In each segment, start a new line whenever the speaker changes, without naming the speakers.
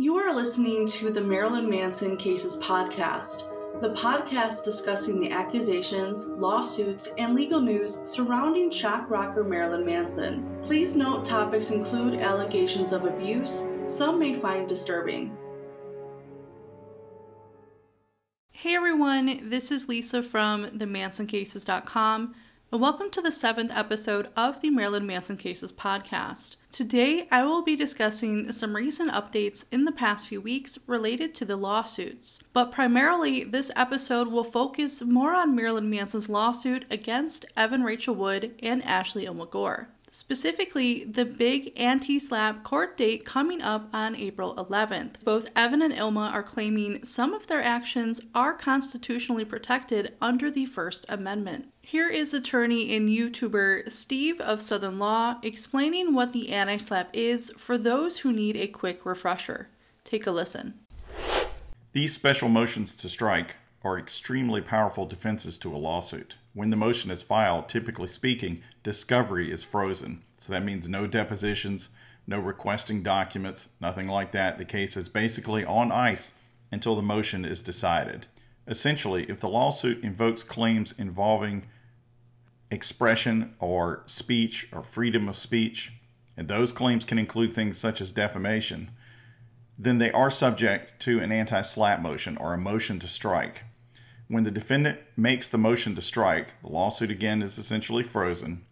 You are listening to the Marilyn Manson Cases podcast, the podcast discussing the accusations, lawsuits, and legal news surrounding shock rocker Marilyn Manson. Please note topics include allegations of abuse, some may find disturbing. Hey everyone, this is Lisa from theMansonCases.com and welcome to the seventh episode of the Marilyn Manson Cases podcast. Today, I will be discussing some recent updates in the past few weeks related to the lawsuits. But primarily, this episode will focus more on Marilyn Manson's lawsuit against Evan Rachel Wood and Ashley Gore. Specifically, the big anti SLAPP court date coming up on April 11th. Both Evan and Illma are claiming some of their actions are constitutionally protected under the First Amendment. Here is attorney and YouTuber Steve of Southern Law explaining what the anti SLAPP is for those who need a quick refresher. Take a listen.
These special motions to strike are extremely powerful defenses to a lawsuit. When the motion is filed, typically speaking, discovery is frozen. So that means no depositions, no requesting documents, nothing like that. The case is basically on ice until the motion is decided. Essentially, if the lawsuit invokes claims involving expression or speech or freedom of speech, and those claims can include things such as defamation, then they are subject to an anti SLAPP motion or a motion to strike. When the defendant makes the motion to strike, the lawsuit again is essentially frozen,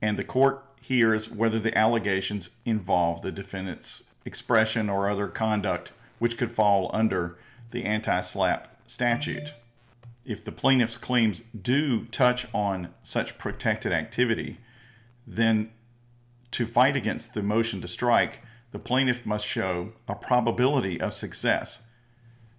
and the court hears whether the allegations involve the defendant's expression or other conduct which could fall under the anti SLAPP statute. If the plaintiff's claims do touch on such protected activity, then to fight against the motion to strike, the plaintiff must show a probability of success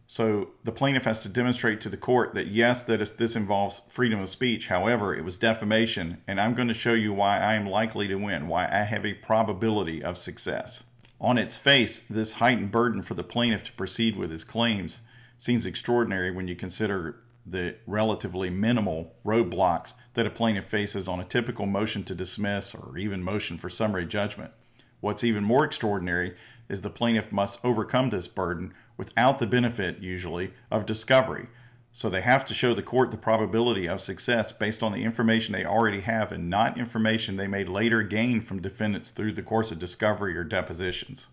so the plaintiff has to demonstrate to the court that yes, that this involves freedom of speech. However, it was defamation, and I'm going to show you why I am likely to win, why I have a probability of success. On its face, this heightened burden for the plaintiff to proceed with his claims seems extraordinary when you consider the relatively minimal roadblocks that a plaintiff faces on a typical motion to dismiss or even motion for summary judgment. What's even more extraordinary is the plaintiff must overcome this burden without the benefit, usually, of discovery. So they have to show the court the probability of success based on the information they already have and not information they may later gain from defendants through the course of discovery or depositions.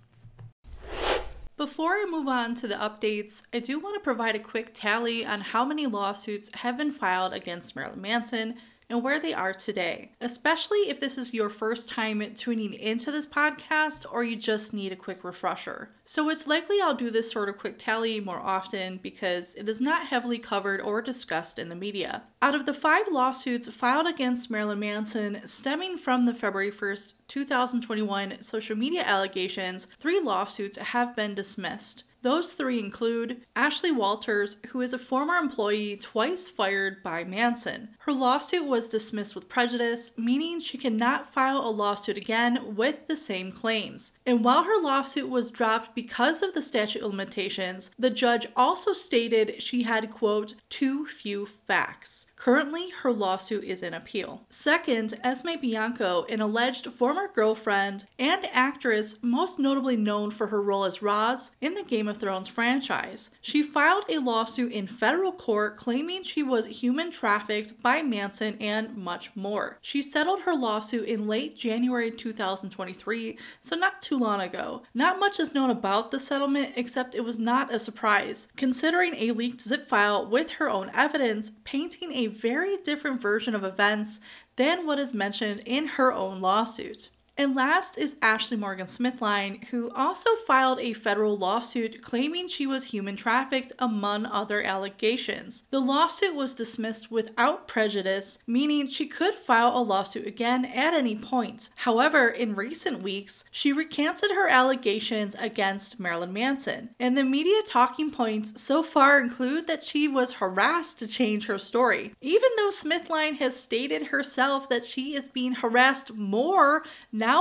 Before I move on to the updates, I do want to provide a quick tally on how many lawsuits have been filed against Marilyn Manson and where they are today, especially if this is your first time tuning into this podcast or you just need a quick refresher. So it's likely I'll do this sort of quick tally more often because it is not heavily covered or discussed in the media. Out of the five lawsuits filed against Marilyn Manson stemming from the February 1st, 2021 social media allegations, three lawsuits have been dismissed. Those three include Ashley Walters, who is a former employee twice fired by Manson. Her lawsuit was dismissed with prejudice, meaning she cannot file a lawsuit again with the same claims. And while her lawsuit was dropped because of the statute of limitations, the judge also stated she had, quote, too few facts. Currently, her lawsuit is in appeal. Second, Esme Bianco, an alleged former girlfriend and actress most notably known for her role as Roz in the Game of Thrones franchise. She filed a lawsuit in federal court claiming she was human trafficked by Manson and much more. She settled her lawsuit in late January 2023, so not too long ago. Not much is known about the settlement except it was not a surprise, considering a leaked zip file with her own evidence painting a very different version of events than what is mentioned in her own lawsuit. And last is Ashley Morgan Smithline, who also filed a federal lawsuit claiming she was human trafficked, among other allegations. The lawsuit was dismissed without prejudice, meaning she could file a lawsuit again at any point. However, in recent weeks, she recanted her allegations against Marilyn Manson. And the media talking points so far include that she was harassed to change her story, even though Smithline has stated herself that she is being harassed more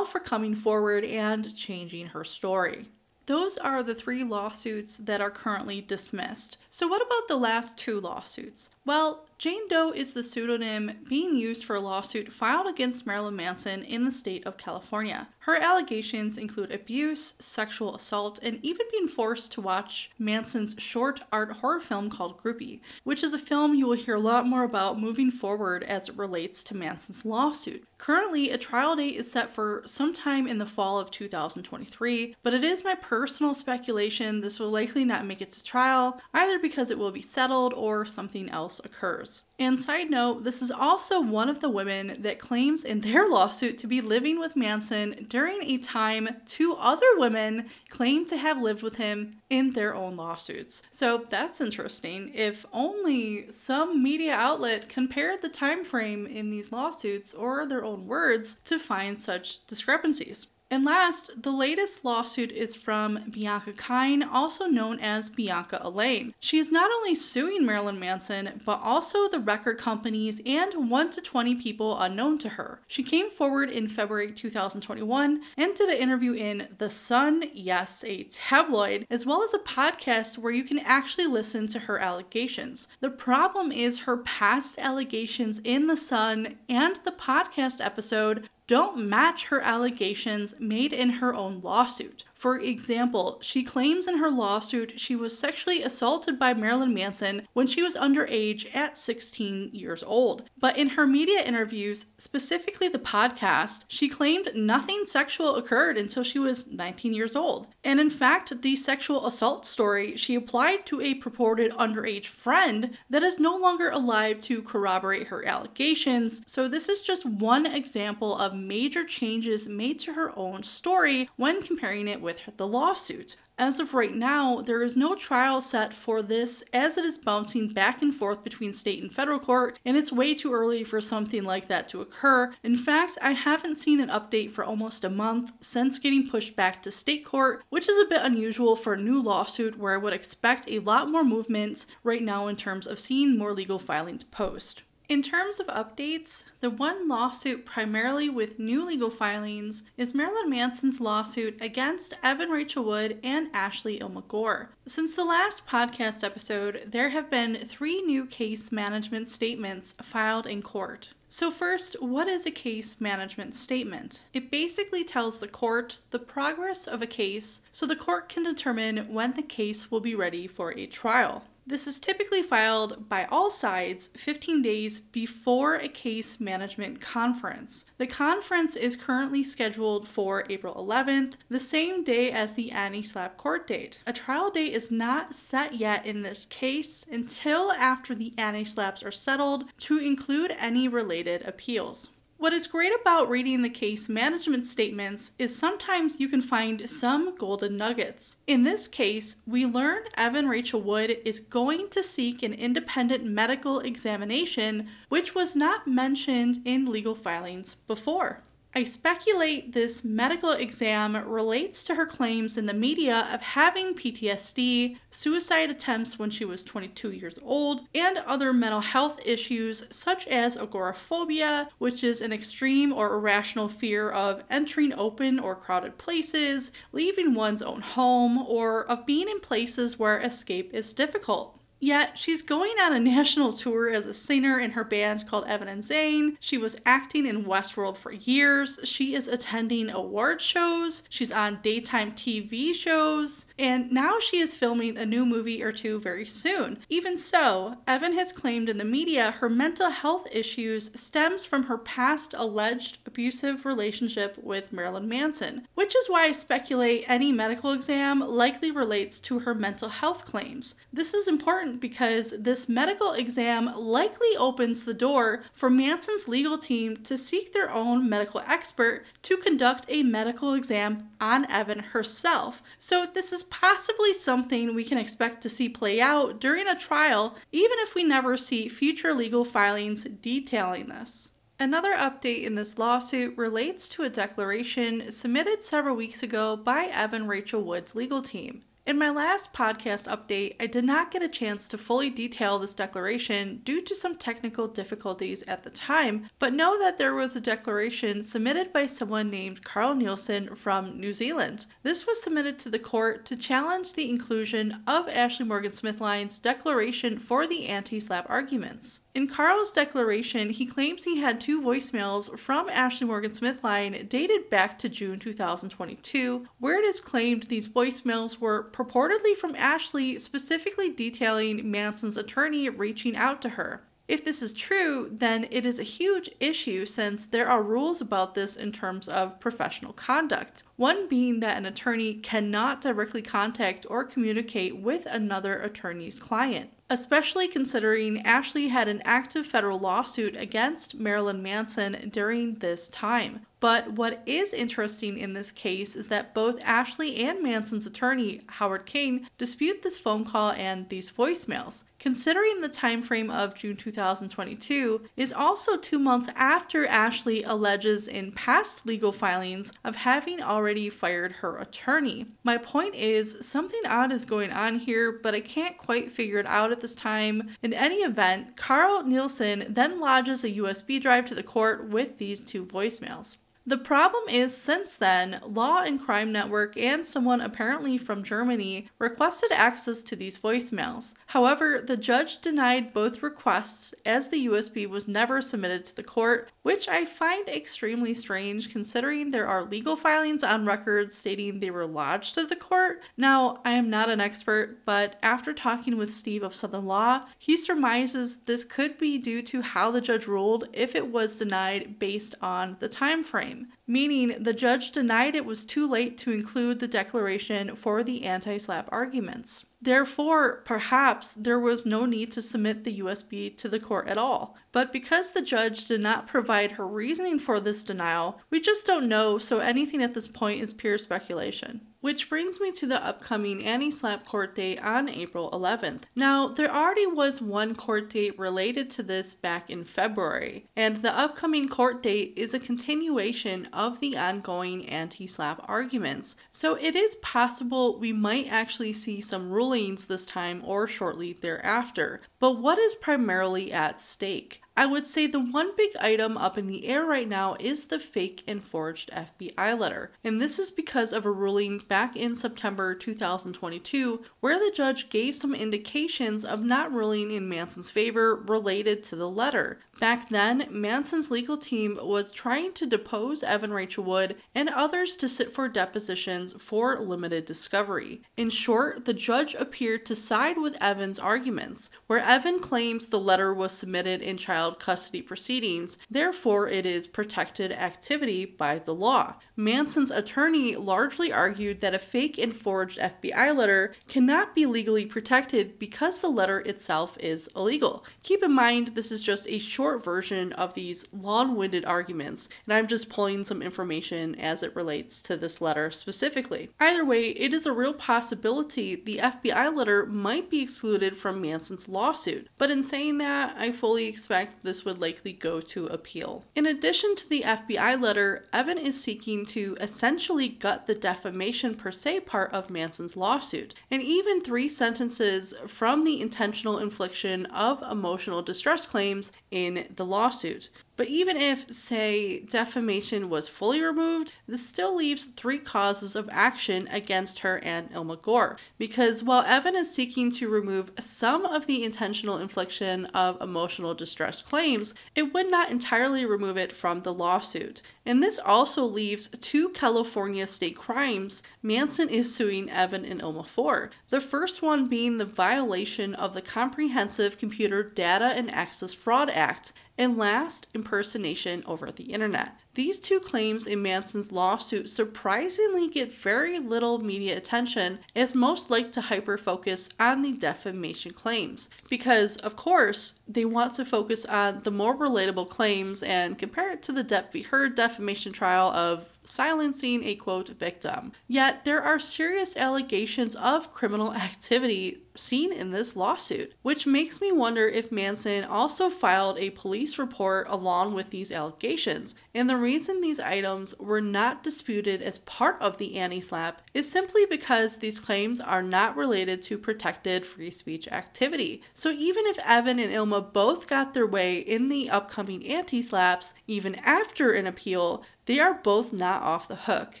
for coming forward and changing her story. Those are the three lawsuits that are currently dismissed. So, what about the last two lawsuits? Well, Jane Doe is the pseudonym being used for a lawsuit filed against Marilyn Manson in the state of California. Her allegations include abuse, sexual assault, and even being forced to watch Manson's short art horror film called Groupie, which is a film you will hear a lot more about moving forward as it relates to Manson's lawsuit. Currently, a trial date is set for sometime in the fall of 2023, but it is my personal speculation this will likely not make it to trial, either because it will be settled or something else occurs. And side note, this is also one of the women that claims in their lawsuit to be living with Manson during a time two other women claim to have lived with him in their own lawsuits. So that's interesting. If only some media outlet compared the time frame in these lawsuits or their own words to find such discrepancies. And last, the latest lawsuit is from Bianca Kine, also known as Bianca Elaine. She is not only suing Marilyn Manson, but also the record companies and 1 to 20 people unknown to her. She came forward in February 2021 and did an interview in The Sun, yes, a tabloid, as well as a podcast where you can actually listen to her allegations. The problem is her past allegations in The Sun and the podcast episode don't match her allegations made in her own lawsuit. For example, she claims in her lawsuit she was sexually assaulted by Marilyn Manson when she was underage at 16 years old. But in her media interviews, specifically the podcast, she claimed nothing sexual occurred until she was 19 years old. And in fact, the sexual assault story she applied to a purported underage friend that is no longer alive to corroborate her allegations. So, this is just one example of major changes made to her own story when comparing it with with the lawsuit. As of right now, there is no trial set for this as it is bouncing back and forth between state and federal court, and it's way too early for something like that to occur. In fact, I haven't seen an update for almost a month since getting pushed back to state court, which is a bit unusual for a new lawsuit where I would expect a lot more movements right now in terms of seeing more legal filings post. In terms of updates, the one lawsuit primarily with new legal filings is Marilyn Manson's lawsuit against Evan Rachel Wood and Ashley Illma Gore. Since the last podcast episode, there have been three new case management statements filed in court. So, first, what is a case management statement? It basically tells the court the progress of a case so the court can determine when the case will be ready for a trial. This is typically filed by all sides 15 days before a case management conference. The conference is currently scheduled for April 11th, the same day as the anti SLAPP court date. A trial date is not set yet in this case until after the anti SLAPPs are settled to include any related appeals. What is great about reading the case management statements is sometimes you can find some golden nuggets. In this case, we learn Evan Rachel Wood is going to seek an independent medical examination, which was not mentioned in legal filings before. I speculate this medical exam relates to her claims in the media of having PTSD, suicide attempts when she was 22 years old, and other mental health issues such as agoraphobia, which is an extreme or irrational fear of entering open or crowded places, leaving one's own home, or of being in places where escape is difficult. Yet, she's going on a national tour as a singer in her band called Evan and Zane. She was acting in Westworld for years. She is attending award shows. She's on daytime TV shows. And now she is filming a new movie or two very soon. Even so, Evan has claimed in the media her mental health issues stems from her past alleged abusive relationship with Marilyn Manson, which is why I speculate any medical exam likely relates to her mental health claims. This is important important because this medical exam likely opens the door for Manson's legal team to seek their own medical expert to conduct a medical exam on Evan herself. So, this is possibly something we can expect to see play out during a trial, even if we never see future legal filings detailing this. Another update in this lawsuit relates to a declaration submitted several weeks ago by Evan Rachel Wood's legal team. In my last podcast update, I did not get a chance to fully detail this declaration due to some technical difficulties at the time, but know that there was a declaration submitted by someone named Carl Nielsen from New Zealand. This was submitted to the court to challenge the inclusion of Ashley Morgan Smithline's declaration for the anti SLAPP arguments. In Carl's declaration, he claims he had two voicemails from Ashley Morgan Smithline dated back to June 2022, where it is claimed these voicemails were purportedly from Ashley specifically detailing Manson's attorney reaching out to her. If this is true, then it is a huge issue since there are rules about this in terms of professional conduct. One being that an attorney cannot directly contact or communicate with another attorney's client especially considering Ashley had an active federal lawsuit against Marilyn Manson during this time. But what is interesting in this case is that both Ashley and Manson's attorney, Howard King, dispute this phone call and these voicemails. Considering the time frame of June 2022 is also 2 months after Ashley alleges in past legal filings of having already fired her attorney. My point is something odd is going on here, but I can't quite figure it out at this time. In any event, Carl Nielsen then lodges a USB drive to the court with these two voicemails. The problem is, since then, Law and Crime Network and someone apparently from Germany requested access to these voicemails. However, the judge denied both requests as the USB was never submitted to the court, which I find extremely strange considering there are legal filings on record stating they were lodged to the court. Now, I am not an expert, but after talking with Steve of Southern Law, he surmises this could be due to how the judge ruled if it was denied based on the time frame time, meaning the judge denied it was too late to include the declaration for the anti SLAPP arguments. Therefore, perhaps there was no need to submit the USB to the court at all. But because the judge did not provide her reasoning for this denial, we just don't know, so anything at this point is pure speculation. Which brings me to the upcoming anti-SLAPP court date on April 11th. Now, there already was one court date related to this back in February, and the upcoming court date is a continuation of the ongoing anti SLAPP arguments. So it is possible we might actually see some rulings this time or shortly thereafter. But what is primarily at stake? I would say the one big item up in the air right now is the fake and forged FBI letter. And this is because of a ruling back in September 2022 where the judge gave some indications of not ruling in Manson's favor related to the letter. Back then, Manson's legal team was trying to depose Evan Rachel Wood and others to sit for depositions for limited discovery. In short, the judge appeared to side with Evan's arguments, where Evan claims the letter was submitted in child custody proceedings, therefore, it is protected activity by the law. Manson's attorney largely argued that a fake and forged FBI letter cannot be legally protected because the letter itself is illegal. Keep in mind, this is just a short version of these long winded arguments, and I'm just pulling some information as it relates to this letter specifically. Either way, it is a real possibility the FBI letter might be excluded from Manson's lawsuit, but in saying that, I fully expect this would likely go to appeal. In addition to the FBI letter, Evan is seeking to essentially gut the defamation per se part of Manson's lawsuit, and even three sentences from the intentional infliction of emotional distress claims in the lawsuit. But even if, say, defamation was fully removed, this still leaves three causes of action against her and Illma Gore. Because while Evan is seeking to remove some of the intentional infliction of emotional distress claims, it would not entirely remove it from the lawsuit. And this also leaves two California state crimes Manson is suing Evan and Illma for. The first one being the violation of the Comprehensive Computer Data and Access Fraud Act, and last, impersonation over the internet. These two claims in Manson's lawsuit surprisingly get very little media attention, as most like to hyper focus on the defamation claims. Because, of course, they want to focus on the more relatable claims and compare it to the Depp v. Heard defamation trial of silencing a quote victim. Yet there are serious allegations of criminal activity seen in this lawsuit, which makes me wonder if Manson also filed a police report along with these allegations. And the reason these items were not disputed as part of the anti SLAPP is simply because these claims are not related to protected free speech activity. So even if Evan and Illma both got their way in the upcoming anti SLAPPs, even after an appeal, they are both not off the hook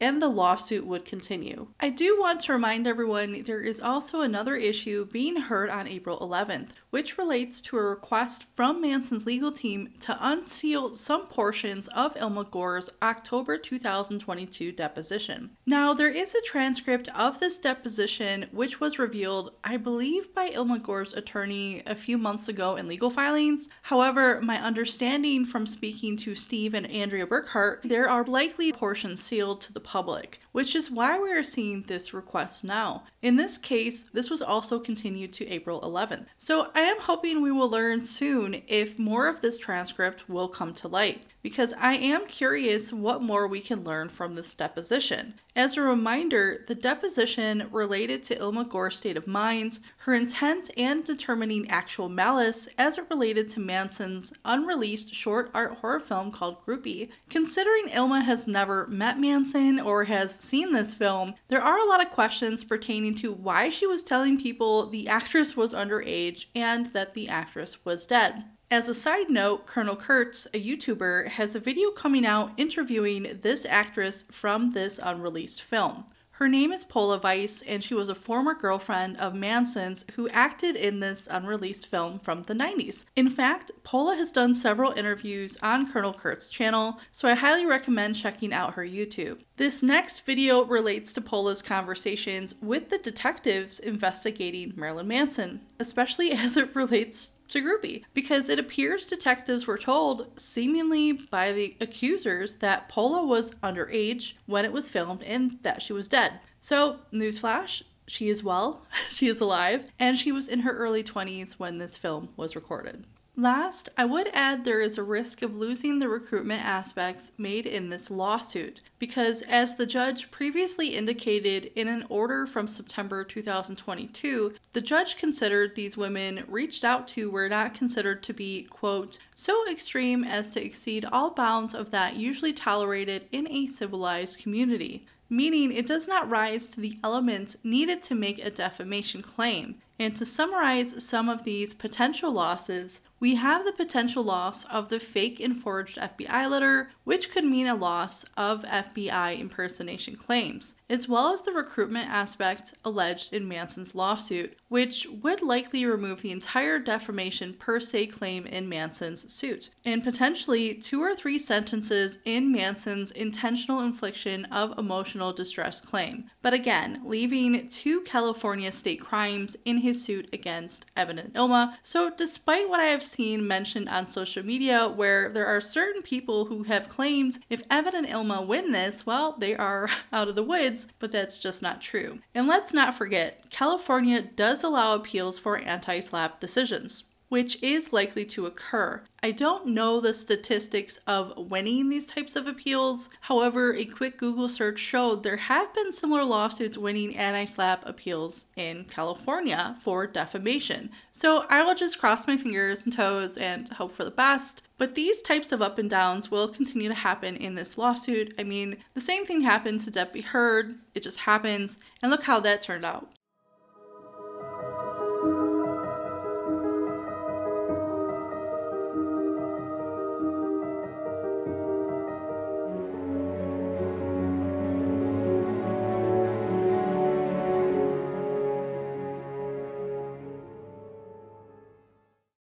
and the lawsuit would continue. I do want to remind everyone there is also another issue being heard on April 11th, which relates to a request from Manson's legal team to unseal some portions of Illma Gore's October 2022 deposition. Now, there is a transcript of this deposition which was revealed, I believe, by Illma Gore's attorney a few months ago in legal filings. However, my understanding from speaking to Steve and Andrea Burkhart, there are likely portions sealed to the public, which is why we are seeing this request now. In this case, this was also continued to April 11th. So I am hoping we will learn soon if more of this transcript will come to light because I am curious what more we can learn from this deposition. As a reminder, the deposition related to Illma Gore's state of mind, her intent, and determining actual malice as it related to Manson's unreleased short art horror film called Groupie. Considering Illma has never met Manson or has seen this film, there are a lot of questions pertaining to why she was telling people the actress was underage and that the actress was dead. As a side note, Colonel Kurtz, a YouTuber, has a video coming out interviewing this actress from this unreleased film. Her name is Pola Weiss, and she was a former girlfriend of Manson's who acted in this unreleased film from the 90s. In fact, Pola has done several interviews on Colonel Kurtz's channel, so I highly recommend checking out her YouTube. This next video relates to Pola's conversations with the detectives investigating Marilyn Manson, especially as it relates to Groupie because it appears detectives were told, seemingly by the accusers, that Pola was underage when it was filmed and that she was dead. So, newsflash, she is well, she is alive, and she was in her early 20s when this film was recorded. Last, I would add there is a risk of losing the recruitment aspects made in this lawsuit because, as the judge previously indicated in an order from September 2022, the judge considered these women reached out to were not considered to be, quote, so extreme as to exceed all bounds of that usually tolerated in a civilized community meaning it does not rise to the elements needed to make a defamation claim. And to summarize some of these potential losses, we have the potential loss of the fake and forged FBI letter, which could mean a loss of FBI impersonation claims, as well as the recruitment aspect alleged in Manson's lawsuit, which would likely remove the entire defamation per se claim in Manson's suit, and potentially two or three sentences in Manson's intentional infliction of emotional distress claim. But again, leaving two California state crimes in his suit against Evan and Illma. So, despite what I have seen mentioned on social media where there are certain people who have claimed if Evan and Illma win this, well, they are out of the woods, but that's just not true. And let's not forget, California does allow appeals for anti SLAPP decisions which is likely to occur. I don't know the statistics of winning these types of appeals. However, a quick Google search showed there have been similar lawsuits winning anti SLAPP appeals in California for defamation. So I will just cross my fingers and toes and hope for the best. But these types of up and downs will continue to happen in this lawsuit. I mean, the same thing happened to Depp v. Heard, it just happens, and look how that turned out.